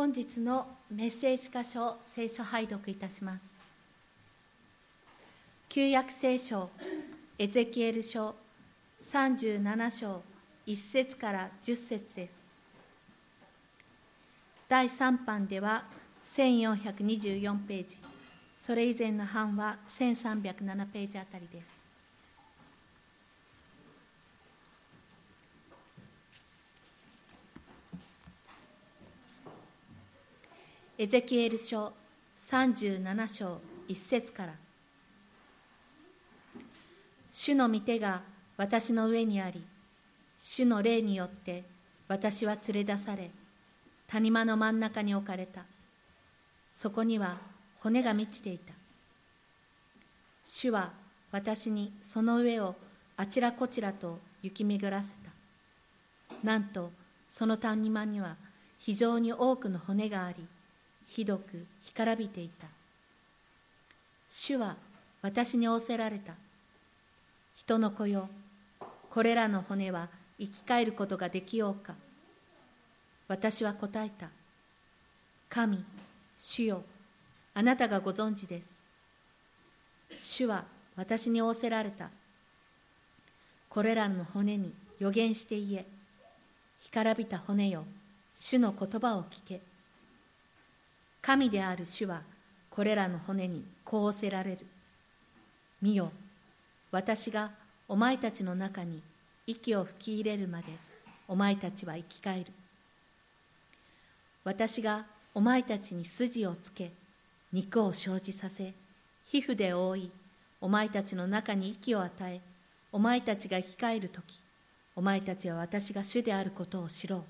本日のメッセージ箇所を聖書拝読いたします。旧約聖書エゼキエル書37章1節から10節です。第3版では1424ページ。それ以前の版は1307ページあたりです。エゼキエル書37章1節から。主の御手が私の上にあり主の霊によって私は連れ出され谷間の真ん中に置かれた。そこには骨が満ちていた。主は私にその上をあちらこちらと行き巡らせた。なんとその谷間には非常に多くの骨がありひどく干からびていた。主は私に仰せられた。人の子よこれらの骨は生き返ることができようか。私は答えた。神主よあなたがご存知です。主は私に仰せられた。これらの骨に予言して言え。干からびた骨よ主の言葉を聞け。神である主はこれらの骨にこう仰せられる。見よ私がお前たちの中に息を吹き入れるまでお前たちは生き返る。私がお前たちに筋をつけ肉を生じさせ皮膚で覆いお前たちの中に息を与えお前たちが生き返る時お前たちは私が主であることを知ろう。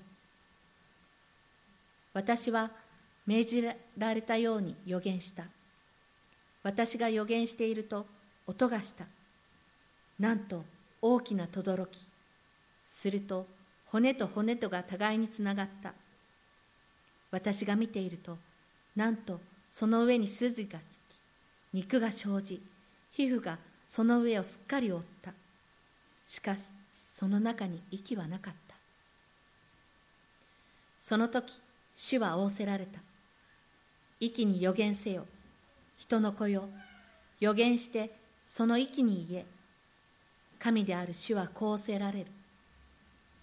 私は命じられたように予言した。私が予言していると音がした。なんと大きな轟。きすると骨と骨とが互いにつながった。私が見ているとなんとその上に筋がつき肉が生じ皮膚がその上をすっかり覆った。しかしその中に息はなかった。その時主は仰せられた。息に予言せよ。人の子よ。予言してその息に言え。神である主はこうせられる。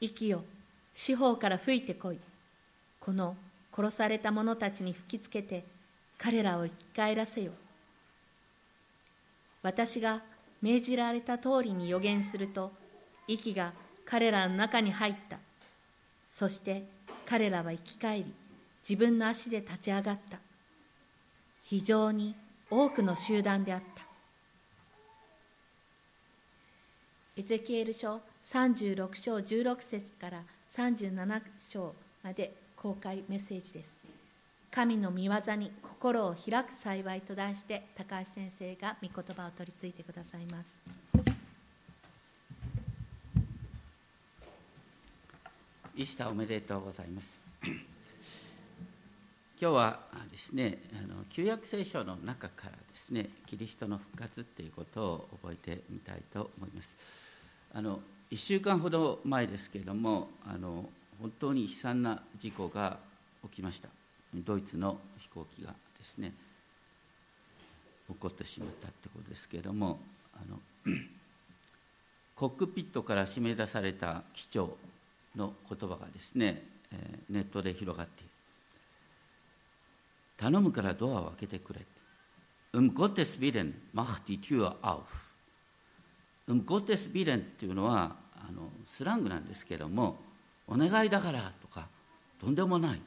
息を四方から吹いてこい。この殺された者たちに吹きつけて彼らを生き返らせよ。私が命じられた通りに予言すると息が彼らの中に入った。そして彼らは生き返り自分の足で立ち上がった。非常に多くの集団であった。エゼキエル書36章16節から37章まで公開メッセージです。神の御業に心を開く幸いと題して高橋先生が御言葉を取り次いでくださいます。イースターおめでとうございます。今日はですねあの旧約聖書の中からですねキリストの復活っていうことを覚えてみたいと思います。あの1週間ほど前ですけれどもあの本当に悲惨な事故が起きました。ドイツの飛行機がですね起こってしまったってことですけれどもあの コックピットから締め出された機長の言葉がですね、えネットで広がっている。頼むからドアを開けてくれ。Um Gottes Willen, mach die Tür auf. Um Gottes Willen っていうのはあのスラングなんですけども、お願いだからとか、とんでもない。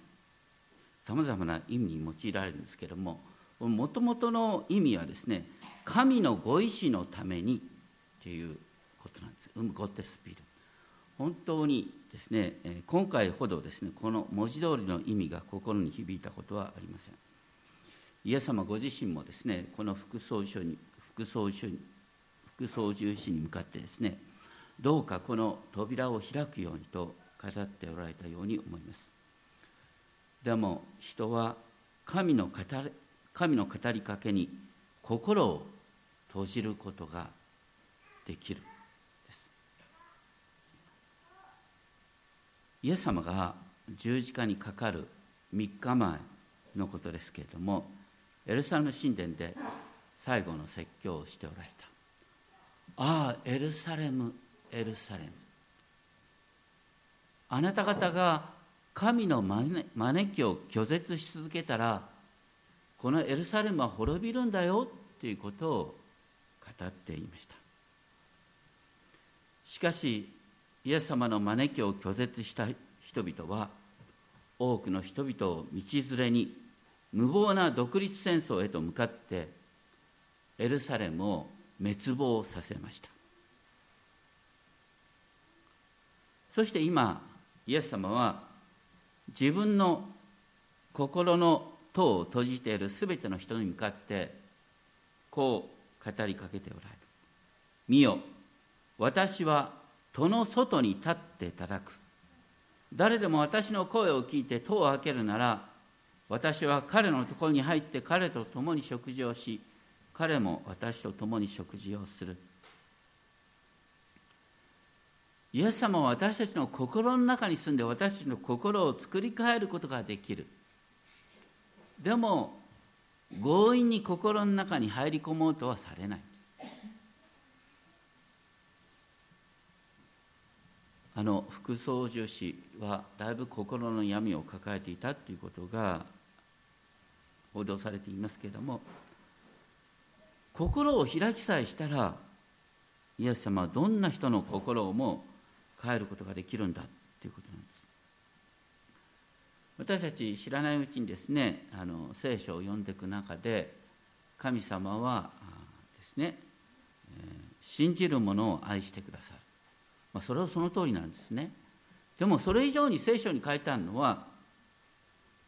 さまざまな意味に用いられるんですけども、もともとの意味はですね、神のご意志のためにっていうことなんです。Um Gottes Willen。本当にですね今回ほどですねこの文字通りの意味が心に響いたことはありません。イエス様ご自身もですねこの副総書に副総書に副操縦士に向かってですねどうかこの扉を開くようにと語っておられたように思います。でも人は神の語り神の語りかけに心を閉じることができる。イエス様が十字架にかかる3日前のことですけれどもエルサレム神殿で最後の説教をしておられた。ああエルサレムエルサレム。あなた方が神の招きを拒絶し続けたらこのエルサレムは滅びるんだよということを語っていました。しかしイエス様の招きを拒絶した人々は多くの人々を道連れに無謀な独立戦争へと向かってエルサレムを滅亡させました。そして今イエス様は自分の心の戸を閉じているすべての人に向かってこう語りかけておられる「見よ私は戸の外に立って叩く。誰でも私の声を聞いて戸を開けるなら私は彼のところに入って彼と共に食事をし彼も私と共に食事をする。イエス様は私たちの心の中に住んで私たちの心を作り変えることができる。でも強引に心の中に入り込もうとはされない。あの副操縦士はだいぶ心の闇を抱えていたということが報道されていますけれども心を開きさえしたらイエス様はどんな人の心をも変えることができるんだということなんです。私たち知らないうちにですねあの聖書を読んでいく中で神様はですね、信じる者を愛してくださる。まあ、それはその通りなんですね。でもそれ以上に聖書に書いてあるのは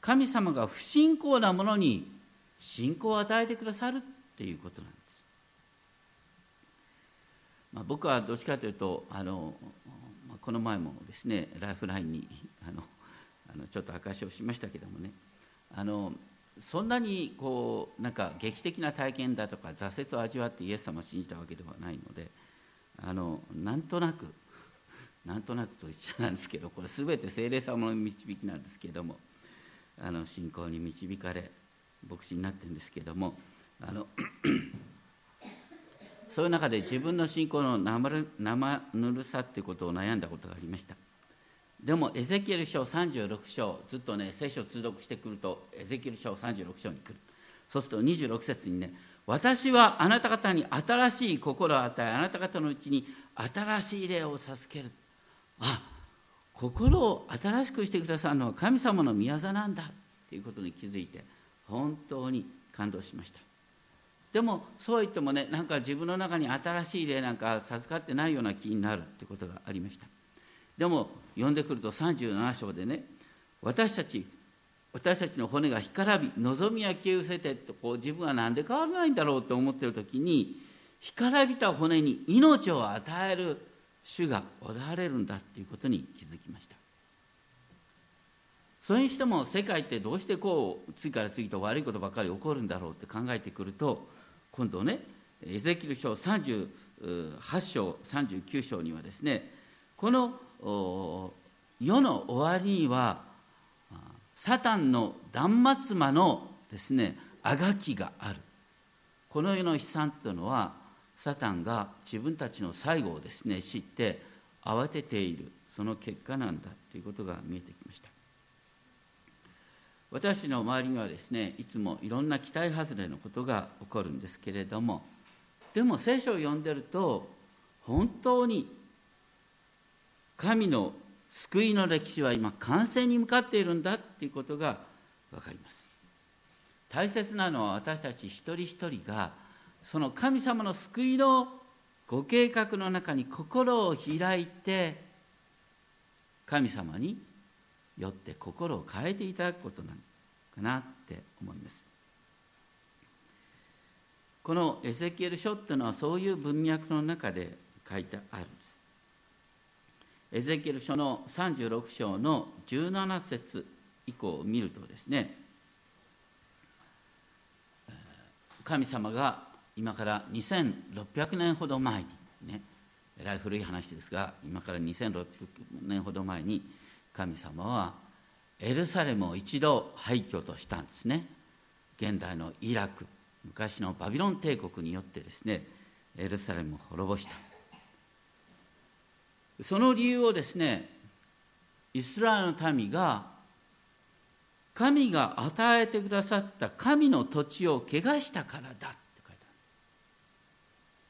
神様が不信仰なものに信仰を与えてくださるっていうことなんです、まあ、僕はどっちかというとあのまあこの前もですねライフラインにあのあのちょっと証しをしましたけどもね。あのそんなにこうなんか劇的な体験だとか挫折を味わってイエス様を信じたわけではないのであのなんとなくなんとなくと言っちゃなんですけどこれ全て精霊様の導きなんですけどもあの信仰に導かれ牧師になってるんですけどもあの そういう中で自分の信仰の生ぬるさっていうことを悩んだことがありました。でもエゼキエル書36章ずっとね聖書通読してくるとエゼキエル書36章に来る。そうすると26節にね私はあなた方に新しい心を与えあなた方のうちに新しい霊を授ける。あ心を新しくしてくださるのは神様の宮座なんだということに気づいて本当に感動しました。でもそう言ってもねなんか自分の中に新しい霊なんか授かってないような気になるってことがありました。でも読んでくると37章でね私たち私たちの骨が干からび望みは消え失せてとこう自分は何で変わらないんだろうと思っている時に干からびた骨に命を与える主がおられるんだということに気づきました。それにしても世界ってどうしてこう次から次と悪いことばかり起こるんだろうって考えてくると今度ねエゼキル書38章39章にはですねこの世の終わりにはサタンの断末魔のですねあがきがある。この世の悲惨というのはサタンが自分たちの最後をですね知って慌てている。その結果なんだということが見えてきました。私の周りにはですねいつもいろんな期待外れのことが起こるんですけれどもでも聖書を読んでると本当に神の救いの歴史は今完成に向かっているんだっていうことが分かります。大切なのは私たち一人一人がその神様の救いのご計画の中に心を開いて神様によって心を変えていただくことなのかなって思います。このエゼキエル書っていうのはそういう文脈の中で書いてあるんです。エゼキエル書の36章の17節以降を見るとですね神様が今から2600年ほど前にねえらい古い話ですが今から2600年ほど前に神様はエルサレムを一度廃墟としたんですね。現代のイラク昔のバビロン帝国によってですねエルサレムを滅ぼした。その理由をですねイスラエルの民が神が与えてくださった神の土地を汚したからだって書いてある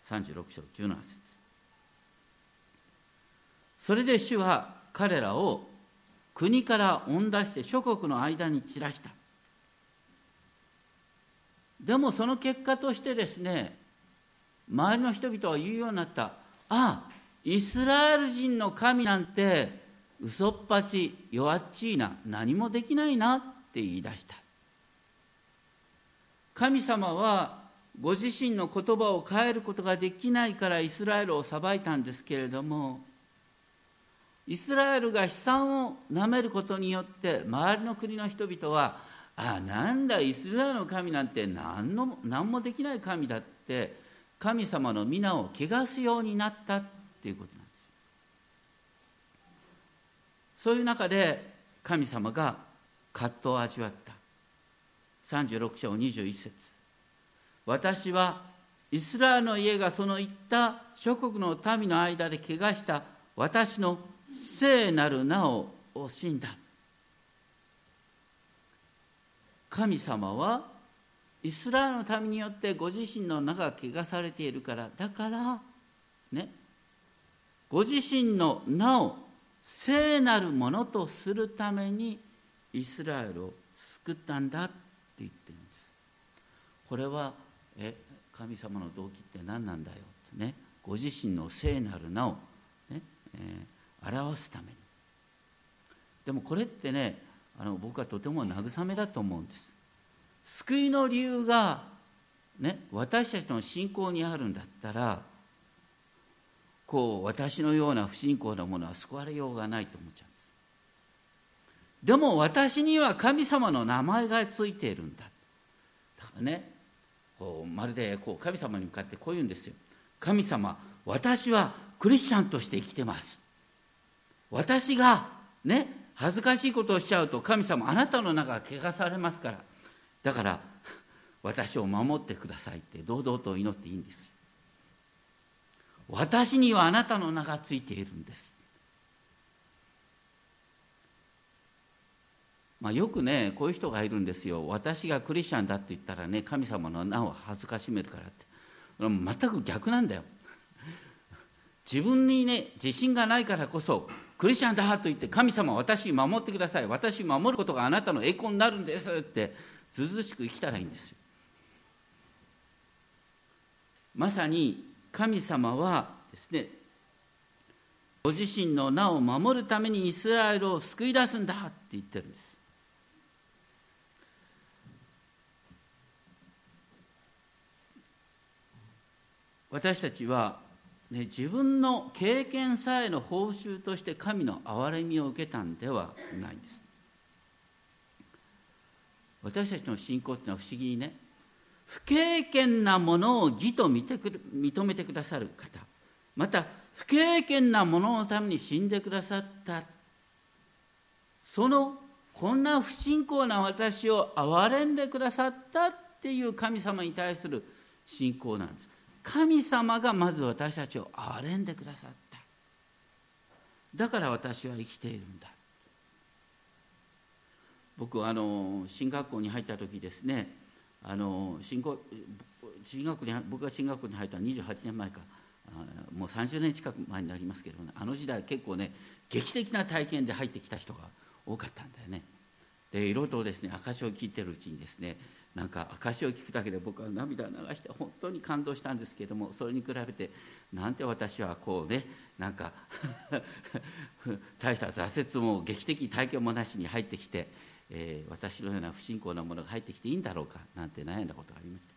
36章17節。それで主は彼らを国から追ん出して諸国の間に散らした。でもその結果としてですね周りの人々は言うようになった。ああイスラエル人の神なんて嘘っぱち弱っちいな何もできないなって言い出した。神様はご自身の言葉を変えることができないからイスラエルを裁いたんですけれどもイスラエルが悲惨をなめることによって周りの国の人々はああなんだイスラエルの神なんて何の何もできない神だって神様の皆を汚すようになったっていうことなんです。そういう中で神様が葛藤を味わった。36章21節。私はイスラエルの家がその言った諸国の民の間で汚した私の聖なる名を惜しんだ。神様はイスラエルの民によってご自身の名が汚されているからだからね。ご自身の名を聖なるものとするためにイスラエルを救ったんだって言ってるんです。これはえ神様の動機って何なんだよってね。ご自身の聖なる名をね、えー、表すために。でもこれってねあの僕はとても慰めだと思うんです。救いの理由がね私たちの信仰にあるんだったらこう私のような不信仰なものは救われようがないと思っちゃうんです。でも私には神様の名前がついているんだ。だからねこうまるでこう神様に向かってこう言うんですよ。神様私はクリスチャンとして生きてます。私がね恥ずかしいことをしちゃうと神様あなたの中が汚されますから。だから 私を守ってくださいって堂々と祈っていいんですよ。私にはあなたの名がついているんです。まあ、よくねこういう人がいるんですよ。私がクリスチャンだって言ったらね神様の名を恥ずかしめるからって。全く逆なんだよ。自分にね自信がないからこそクリスチャンだと言って神様私守ってください。私守ることがあなたの栄光になるんですってずうずしく生きたらいいんですよ。まさに神様はですねご自身の名を守るためにイスラエルを救い出すんだって言ってるんです。私たちは、ね、自分の経験さえの報酬として神の憐れみを受けたんではないんです。私たちの信仰っていうのは不思議にね不経験なものを義と見てく認めてくださる方また不経験なもののために死んでくださったそのこんな不信仰な私を憐れんでくださったっていう神様に対する信仰なんです。神様がまず私たちを憐れんでくださった。だから私は生きているんだ。僕はあの進学校に入った時ですねあの進学進学に僕が進学校に入ったのは28年前か。もう30年近く前になりますけどねあの時代結構ね劇的な体験で入ってきた人が多かったんだよね。でいろいろとですね証を聞いてるうちにですねなんか証を聞くだけで僕は涙を流して本当に感動したんですけどもそれに比べてなんて私はこうねなんか 大した挫折も劇的体験もなしに入ってきて、えー、私のような不信仰なものが入ってきていいんだろうかなんて悩んだことがありました。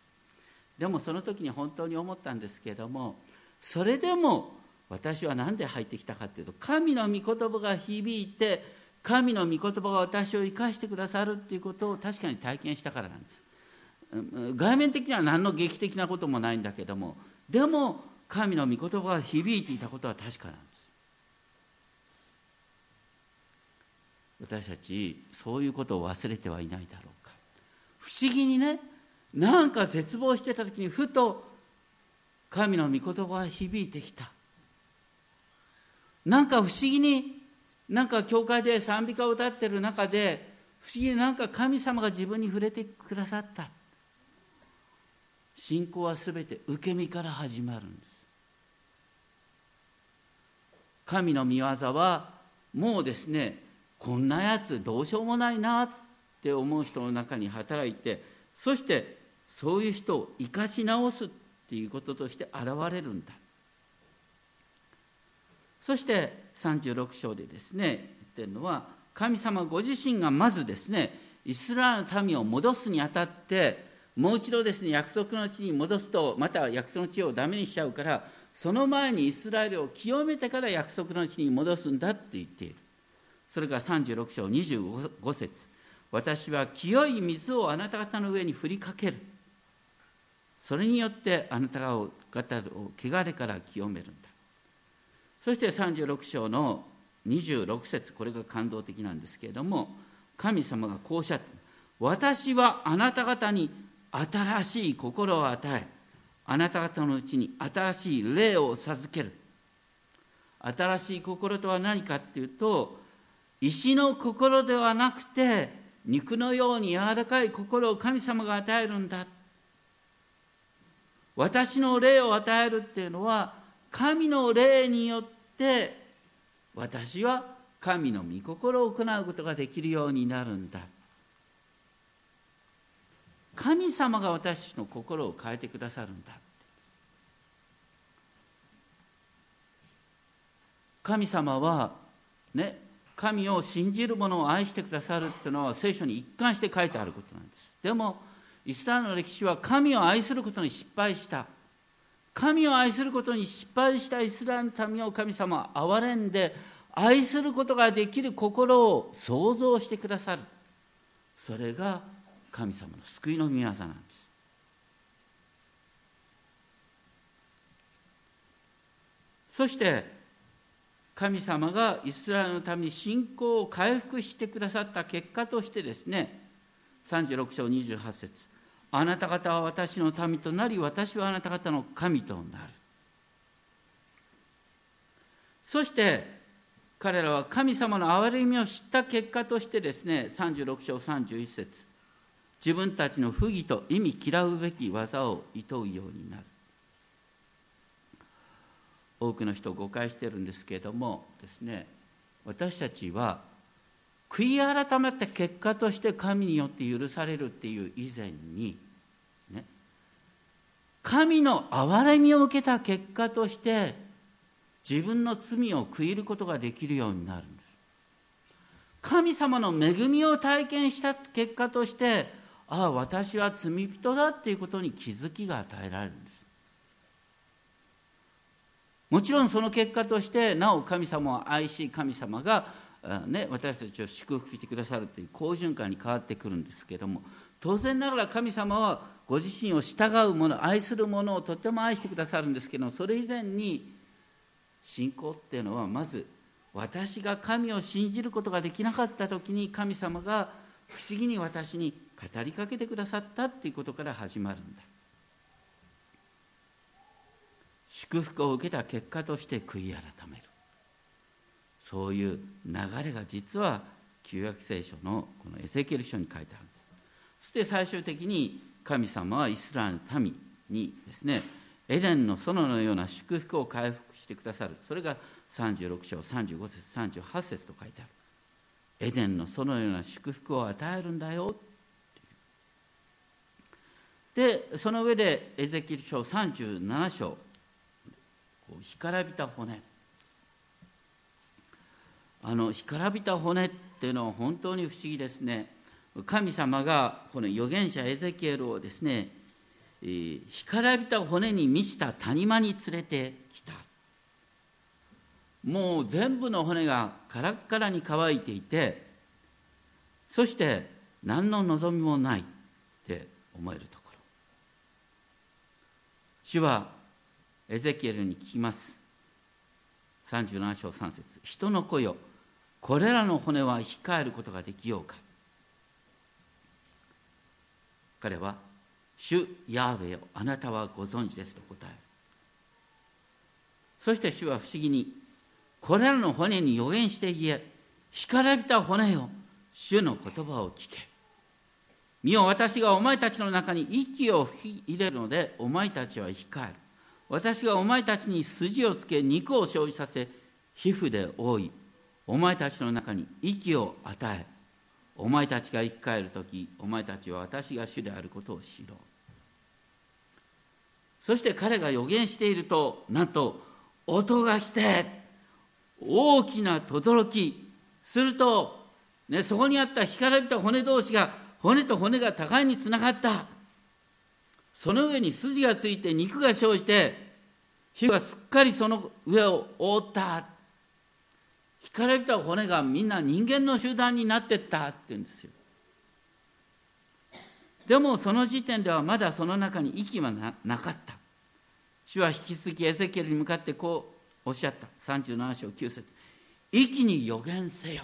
でもその時に本当に思ったんですけどもそれでも私は何で入ってきたかっていうと神の御言葉が響いて神の御言葉が私を生かしてくださるっていうことを確かに体験したからなんです。外面的には何の劇的なこともないんだけどもでも神の御言葉が響いていたことは確かなんです。私たちそういうことを忘れてはいないだろうか。不思議にねなんか絶望してた時にふと神の御言葉が響いてきた。なんか不思議になんか教会で賛美歌を歌ってる中で不思議になんか神様が自分に触れてくださった。信仰はすべて受け身から始まるんです。神の御業はもうですねこんなやつどうしようもないなって思う人の中に働いてそしてそういう人を生かし直すっていうこととして現れるんだ。そして36章でですね言ってるのは神様ご自身がまずですねイスラエルの民を戻すにあたってもう一度ですね約束の地に戻すとまた約束の地をダメにしちゃうからその前にイスラエルを清めてから約束の地に戻すんだって言っている。それが36章25節。私は清い水をあなた方の上に振りかける。それによってあなた方を汚れから清めるんだ。そして36章の26節。これが感動的なんですけれども神様がこうおっしゃって私はあなた方に新しい心を与えあなた方のうちに新しい霊を授ける。新しい心とは何かっていうと石の心ではなくて肉のように柔らかい心を神様が与えるんだ。私の霊を与えるっていうのは神の霊によって私は神の御心を行うことができるようになるんだ。神様が私の心を変えてくださるんだ。神様はね神を信じる者を愛してくださるっていうのは聖書に一貫して書いてあることなんです。でもイスラエルの歴史は神を愛することに失敗した。神を愛することに失敗したイスラエルの民を神様は憐れんで愛することができる心を創造してくださる。それが神様の救いの御業なんです。そして神様がイスラエルのために信仰を回復してくださった結果としてですね36章28節あなた方は私の民となり私はあなた方の神となる。そして彼らは神様の憐れみを知った結果としてですね36章31節自分たちの不義と意味嫌うべき技を厭うようになる。多くの人誤解してるんですけれどもですね私たちは悔い改めた結果として神によって許されるっていう以前に、ね、神の憐れみを受けた結果として自分の罪を悔いることができるようになるんです。神様の恵みを体験した結果としてああ私は罪人だっていうことに気づきが与えられるんです。もちろんその結果としてなお神様を愛し神様が、ね、私たちを祝福してくださるという好循環に変わってくるんですけども当然ながら神様はご自身を従う者愛する者をとても愛してくださるんですけどそれ以前に信仰っていうのはまず私が神を信じることができなかった時に神様が不思議に私に語りかけてくださったっていうことから始まるんだ。祝福を受けた結果として悔い改める。そういう流れが実は旧約聖書のこのエゼキエル書に書いてあるんです。そして最終的に神様はイスラエルの民にですねエデンの園のような祝福を回復してくださる。それが36章35節38節と書いてある。エデンの園のような祝福を与えるんだよ。でその上でエゼキエル書37章。干からびた骨。あの干からびた骨っていうのは本当に不思議ですね。神様がこの預言者エゼキエルをですね干からびた骨に満ちた谷間に連れてきた。もう全部の骨がカラッカラに乾いていてそして何の望みもないって思えると。主はエゼキエルに聞きます。37章3節。人の子よこれらの骨は生き返ることができようか。彼は主ヤーウェをあなたはご存知ですと答える。そして主は不思議にこれらの骨に予言して言え干からびた骨よ主の言葉を聞け。見よ私がお前たちの中に息を吹き入れるのでお前たちは生き返る。私がお前たちに筋をつけ肉を生じさせ皮膚で覆いお前たちの中に息を与えお前たちが生き返る時お前たちは私が主であることを知ろう。そして彼が予言しているとなんと音が来て大きな轟。すると、ね、そこにあった干からびた骨同士が骨と骨が互いにつながった。その上に筋がついて肉が生じて火がすっかりその上を覆った。干からびた骨がみんな人間の集団になってった。って言うんですよ。でもその時点ではまだその中に息はなかった。主は引き続きエゼキエルに向かってこうおっしゃった。37章9節。息に予言せよ。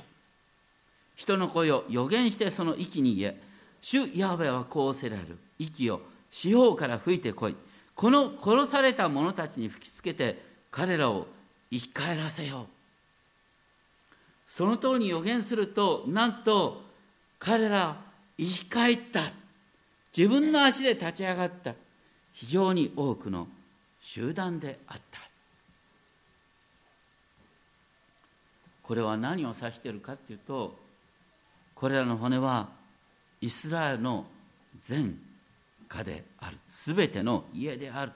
人の声を予言してその息に言え。主ヤーベはこうせられる。息を四方から吹いてこい。この殺された者たちに吹きつけて彼らを生き返らせよう。その通りに予言するとなんと彼ら生き返った。自分の足で立ち上がった。非常に多くの集団であった。これは何を指しているかというとこれらの骨はイスラエルの全家である。全ての家である。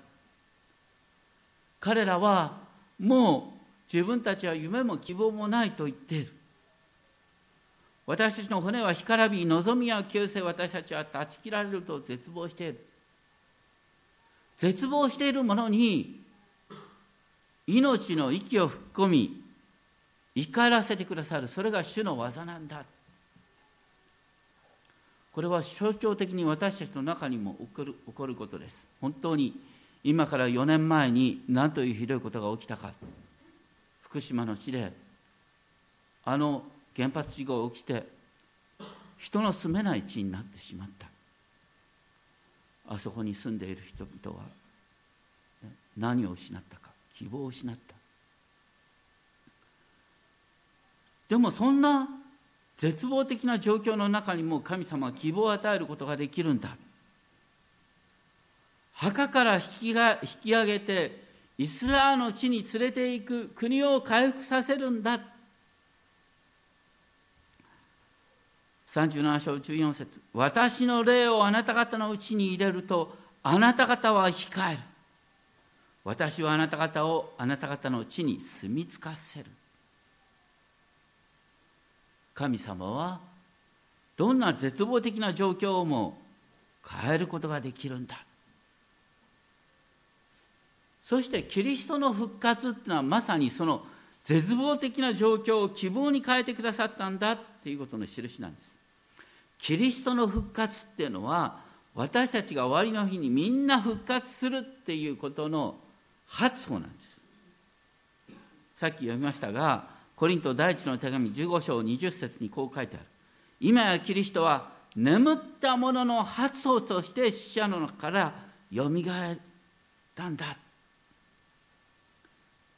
彼らはもう自分たちは夢も希望もないと言っている。私たちの骨は干からび望みや旧姓。私たちは断ち切られると絶望している。絶望しているものに命の息を吹っ込み生き返らせてくださる。それが主の技なんだ。これは象徴的に私たちの中にも起こる起こることです。本当に今から4年前に何というひどいことが起きたか。福島の地であの原発事故が起きて人の住めない地になってしまった。あそこに住んでいる人々は何を失ったか希望を失った。でもそんな絶望的な状況の中にも神様は希望を与えることができるんだ。墓から引きが引き上げてイスラーの地に連れて行く国を回復させるんだ。37章14節私の霊をあなた方のうちに入れるとあなた方は生き返る。私はあなた方をあなた方の地に住み着かせる。神様はどんな絶望的な状況をも変えることができるんだ。そしてキリストの復活っていうのはまさにその絶望的な状況を希望に変えてくださったんだっていうことの印なんです。キリストの復活っていうのは私たちが終わりの日にみんな復活するっていうことの発歩なんです。さっき読みましたがコリント第一の手紙15章20節にこう書いてある。今やキリストは眠った者の発音として死者の中からよみがえったんだ。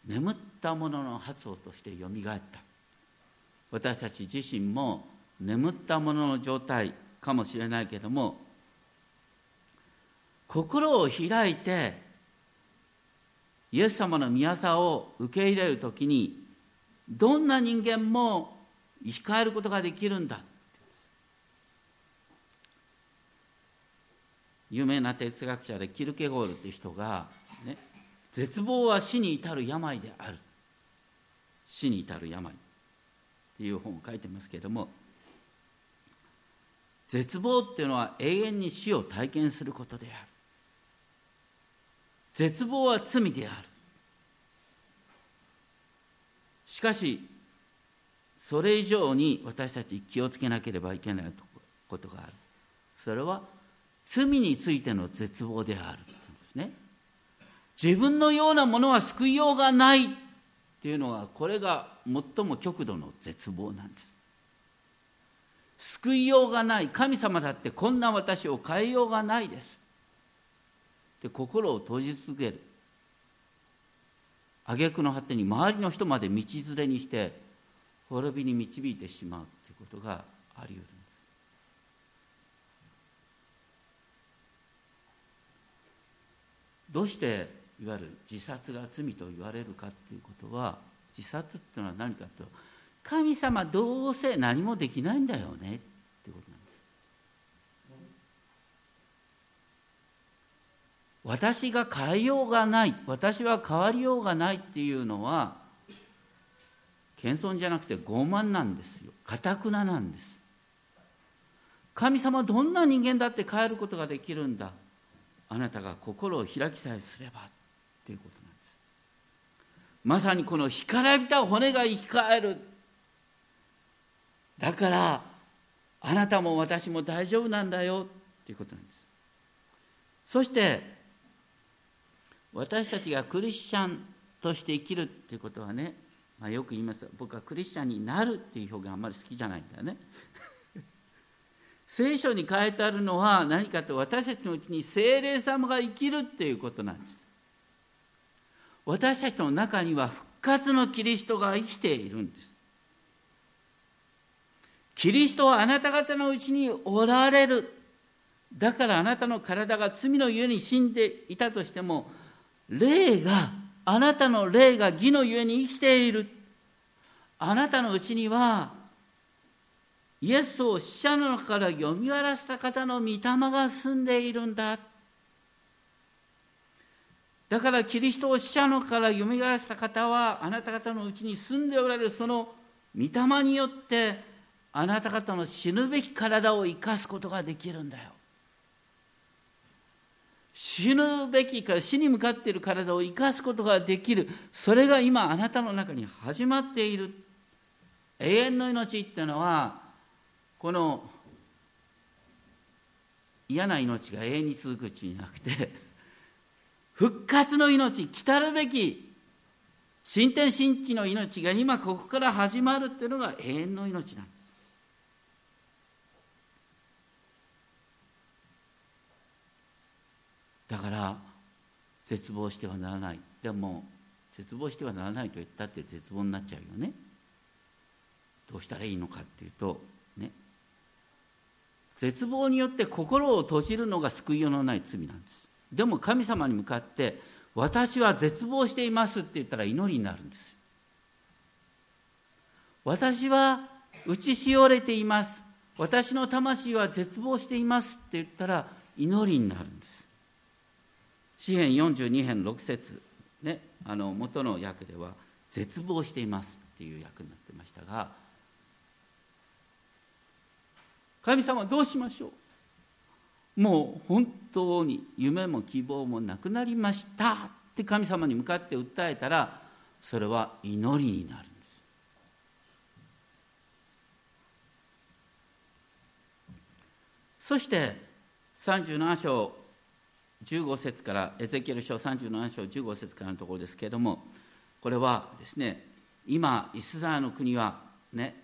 眠った者の発音としてよみがえった。私たち自身も眠った者の状態かもしれないけれども心を開いてイエス様の御業を受け入れる時にどんな人間も生き返ることができるんだ。有名な哲学者でキルケゴールっていう人が、ね、絶望は死に至る病である。死に至る病っていう本を書いてますけれども絶望っていうのは永遠に死を体験することである。絶望は罪である。しかしそれ以上に私たち気をつけなければいけないことがある。それは罪についての絶望であるというんですね。自分のようなものは救いようがないっていうのがこれが最も極度の絶望なんです。救いようがない。神様だってこんな私を変えようがないです。で心を閉じ続ける。挙句の果てに周りの人まで道連れにして滅びに導いてしまうということがあり得るんです。どうしていわゆる自殺が罪と言われるかっていうことは自殺っていうのは何かと神様どうせ何もできないんだよねっていうことなんです私が変えようがない私は変わりようがないっていうのは謙遜じゃなくて傲慢なんですよ。かたくななんです。神様どんな人間だって変えることができるんだ。あなたが心を開きさえすれば。っていうことなんです。まさにこの干からびた骨が生き返る。だからあなたも私も大丈夫なんだよ。っていうことなんです。そして私たちがクリスチャンとして生きるっていうことはね、まあ、よく言います。僕はクリスチャンになるっていう表現あんまり好きじゃないんだよね。聖書に書いてあるのは何かと私たちのうちに精霊様が生きるっていうことなんです。私たちの中には復活のキリストが生きているんです。キリストはあなた方のうちにおられる。だからあなたの体が罪のゆえに死んでいたとしても霊があなたの霊が義のゆえに生きている。あなたのうちにはイエスを死者の中からよみがらせた方の御霊が住んでいるんだ。だからキリストを死者のからよみがらせた方はあなた方のうちに住んでおられるその御霊によってあなた方の死ぬべき体を生かすことができるんだよ。死ぬべきか死に向かっている体を生かすことができる。それが今あなたの中に始まっている。永遠の命っていうのはこの嫌な命が永遠に続くうちになくて復活の命来たるべき新天新地の命が今ここから始まるっていうのが永遠の命なんです。だから絶望してはならない。でも絶望してはならないと言ったって絶望になっちゃうよね。どうしたらいいのかっていうとね。絶望によって心を閉じるのが救いようのない罪なんです。でも神様に向かって私は絶望していますって言ったら祈りになるんです。私は打ちしおれています。私の魂は絶望していますって言ったら祈りになるんです。詩編42編6節。ねあの元の訳では絶望していますっていう訳になってましたが神様どうしましょう？もう本当に夢も希望もなくなりましたって神様に向かって訴えたらそれは祈りになるんです。そして37章15節からエゼキエル書37章15節からのところですけれどもこれはですね今イスラエルの国はね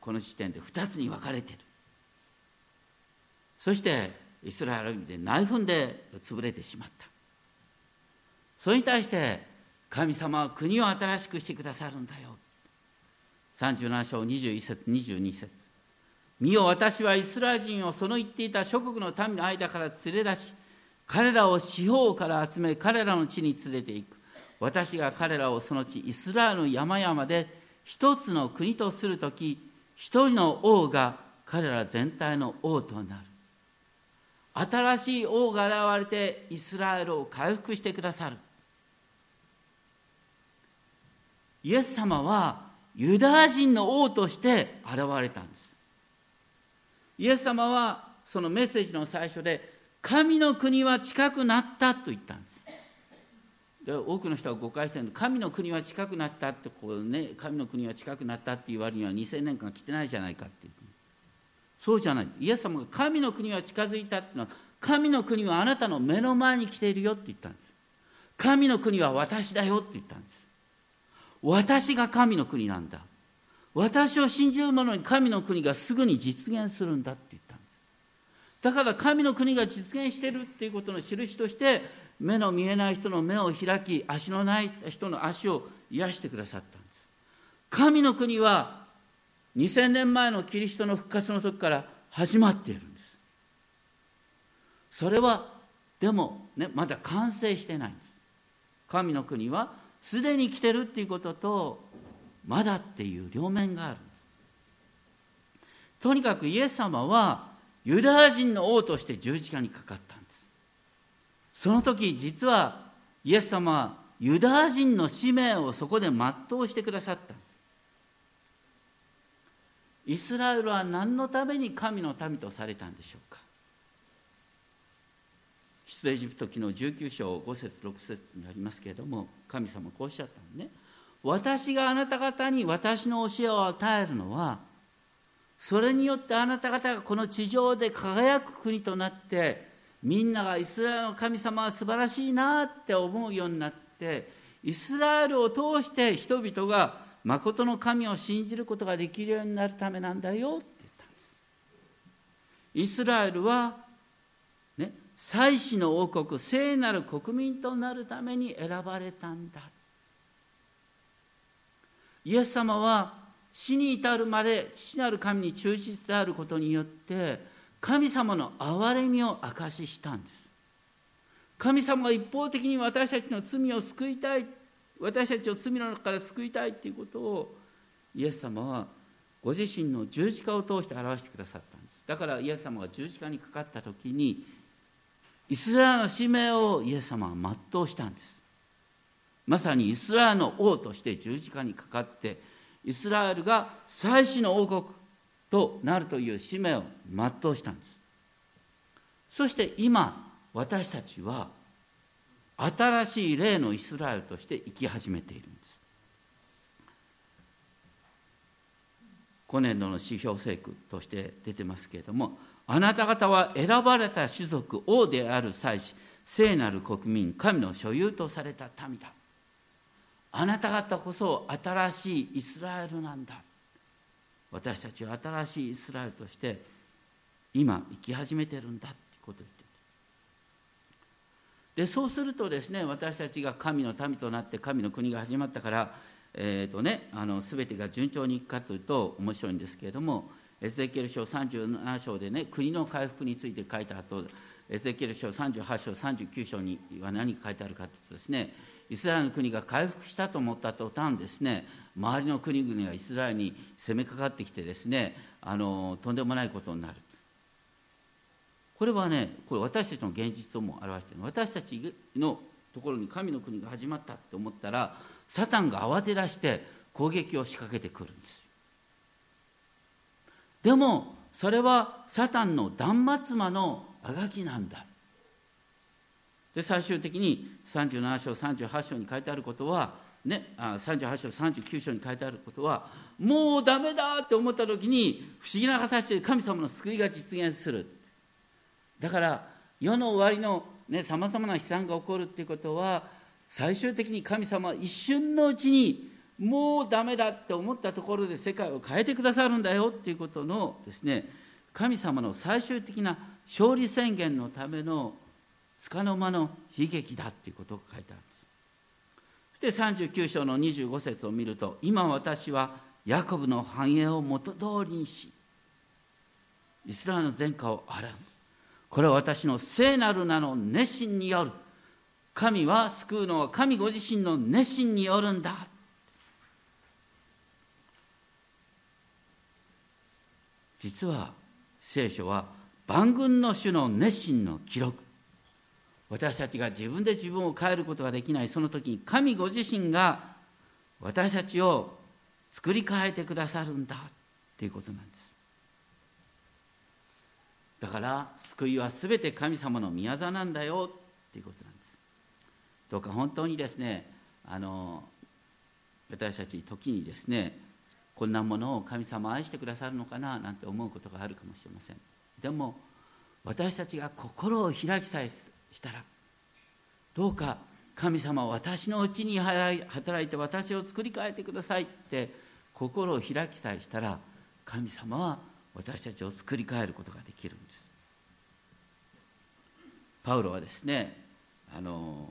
この時点で2つに分かれている。そしてイスラエルで内紛で潰れてしまった。それに対して神様は国を新しくしてくださるんだよ。37章21節22節。見よ私はイスラエル人をその言っていた諸国の民の間から連れ出し彼らを四方から集め彼らの地に連れて行く。私が彼らをその地イスラエルの山々で一つの国とする時一人の王が彼ら全体の王となる。新しい王が現れてイスラエルを回復してくださる。イエス様はユダヤ人の王として現れたんです。イエス様はそのメッセージの最初で神の国は近くなったと言ったんです。で多くの人が誤解してる神の国は近くなったってこうね神の国は近くなったっていう割には2000年間来てないじゃないかっていう。そうじゃない。イエス様が神の国は近づいたっていうのは神の国はあなたの目の前に来ているよって言ったんです。神の国は私だよって言ったんです。私が神の国なんだ。私を信じる者に神の国がすぐに実現するんだって言ったんだから神の国が実現しているっていうことの印として目の見えない人の目を開き足のない人の足を癒してくださったんです。神の国は2000年前のキリストの復活の時から始まっているんですそれはでもねまだ完成してないんです。神の国はすでに来てるっていうこととまだっていう両面があるとにかくイエス様はユダヤ人の王として十字架にかかったんです。その時実はイエス様はユダヤ人の使命をそこで全うしてくださった。イスラエルは何のために神の民とされたんでしょうか。出エジプト記の19章5節6節にありますけれども神様こうおっしゃったのね。私があなた方に私の教えを与えるのはそれによってあなた方がこの地上で輝く国となってみんながイスラエルの神様は素晴らしいなって思うようになってイスラエルを通して人々が誠の神を信じることができるようになるためなんだよって言ったんです。イスラエルはね祭司の王国聖なる国民となるために選ばれたんだ。イエス様は死に至るまで父なる神に忠実であることによって神様の憐れみを証ししたんです。神様が一方的に私たちの罪を救いたい私たちを罪の中から救いたいっていうことをイエス様はご自身の十字架を通して表してくださったんです。だからイエス様が十字架にかかった時にイスラエルの使命をイエス様は全うしたんです。まさにイスラエルの王として十字架にかかってイスラエルが祭司の王国となるという使命を全うしたんです。そして今私たちは新しい霊のイスラエルとして生き始めているんです。今年度の指標聖句として出てますけれどもあなた方は選ばれた種族王である祭司聖なる国民神の所有とされた民だ。あなた方こそ新しいイスラエルなんだ。私たちは新しいイスラエルとして今生き始めてるんだってことを言ってでそうするとですね私たちが神の民となって神の国が始まったからえーとね、あの全てが順調にいくかというと面白いんですけれどもエゼキエル書37章でね国の回復について書いた後エゼキエル書38章39章には何が書いてあるかというとですねイスラエルの国が回復したと思った途端ですね周りの国々がイスラエルに攻めかかってきてですねあのとんでもないことになる。これはねこれ私たちの現実をも表している。私たちのところに神の国が始まったって思ったらサタンが慌て出して攻撃を仕掛けてくるんです。でもそれはサタンの断末魔のあがきなんだ。で最終的に37章38章に書いてあることはね、あ38章39章に書いてあることはもうダメだって思った時に不思議な形で神様の救いが実現する。だから世の終わりのさまざまな悲惨が起こるっていうことは最終的に神様は一瞬のうちにもうダメだって思ったところで世界を変えてくださるんだよっていうことのですね神様の最終的な勝利宣言のための束の間の悲劇だっていうことが書いてあるんですそして39章の25節を見ると今私はヤコブの繁栄を元通りにしイスラエルの前科を洗うこれは私の聖なる名の熱心による神は救うのは神ご自身の熱心によるんだ実は聖書は万軍の主の熱心の記録私たちが自分で自分を変えることができないその時に神ご自身が私たちを作り変えてくださるんだっていうことなんです。だから救いは全て神様の宮座なんだよっていうことなんです。どうか本当にですねあの私たち時にですねこんなものを神様愛してくださるのかななんて思うことがあるかもしれません。でも私たちが心を開きさえしたらどうか神様私のうちに働いて私を作り変えてくださいって心を開きさえしたら神様は私たちを作り変えることができるんです。パウロはですねあの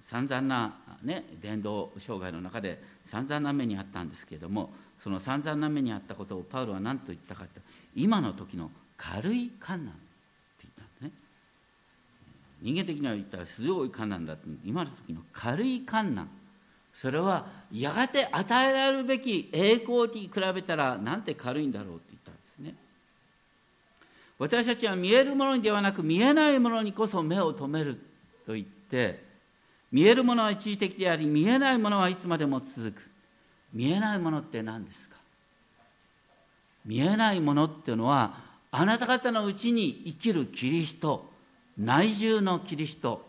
散々な、ね、伝道障害の中で散々な目にあったんですけれどもその散々な目にあったことをパウロは何と言ったかと今の時の軽い観難って言ったんですね人間的には言ったらすごい観難だって今の時の軽い観難。それはやがて与えられるべき栄光に比べたらなんて軽いんだろうって言ったんですね。私たちは見えるものではなく見えないものにこそ目を留めると言って見えるものは一時的であり見えないものはいつまでも続く。見えないものって何ですか？見えないものっていうのはあなた方のうちに生きるキリスト。内住のキリスト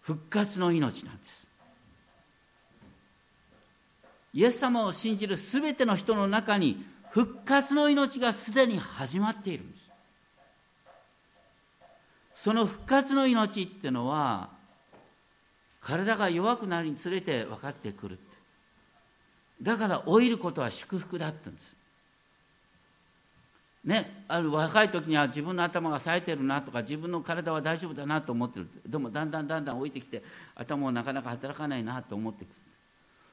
復活の命なんです。イエス様を信じるすべての人の中に復活の命がすでに始まっているんです。その復活の命っていうのは体が弱くなるにつれて分かってくるって。だから老いることは祝福だって言うんです。ね、ある若い時には自分の頭が冴えてるなとか自分の体は大丈夫だなと思ってる。でもだんだんだんだん老いてきて頭もなかなか働かないなと思ってくる。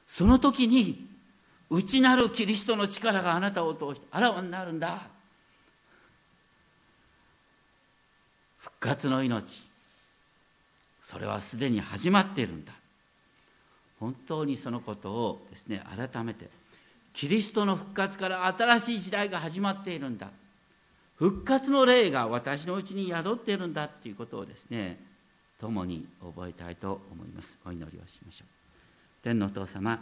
その時に内なるキリストの力があなたを通してあらわになるんだ。復活の命。それはすでに始まっているんだ。本当にそのことをですね改めてキリストの復活から新しい時代が始まっているんだ。復活の霊が私のうちに宿っているんだっていうことをですね共に覚えたいと思います。お祈りをしましょう。天のお父様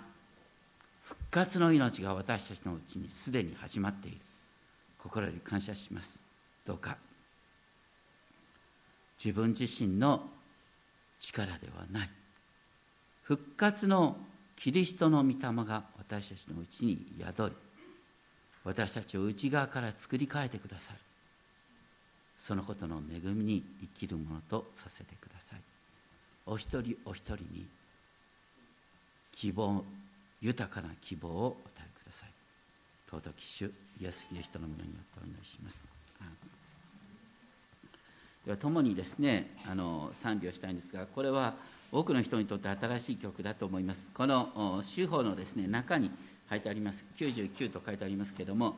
復活の命が私たちのうちにすでに始まっている。心より感謝します。どうか自分自身の力ではない。復活のキリストの御霊が私たちのうちに宿り私たちを内側から作り変えてくださる。そのことの恵みに生きるものとさせてください。お一人お一人に希望豊かな希望をお与えください。尊き主イエス・キリストの皆によってお祈りします。では共にですねあの賛美をしたいんですがこれは多くの人にとって新しい曲だと思います。この手法のですね中に書いてあります。99と書いてありますけれども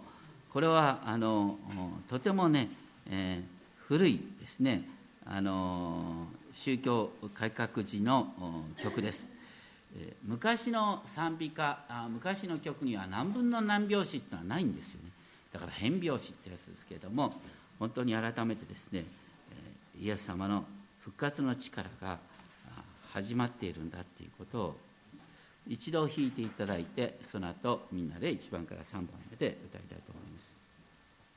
これはあのとてもね、えー、古いですねあの宗教改革時の曲です。昔の賛美歌昔の曲には何分の何拍子っていうのはないんですよね。だから変拍子ってやつですけれども本当に改めてですねイエス様の復活の力が始まっているんだっていうことを一度弾いていただいてその後みんなで1番から3番まで歌いたいと思います。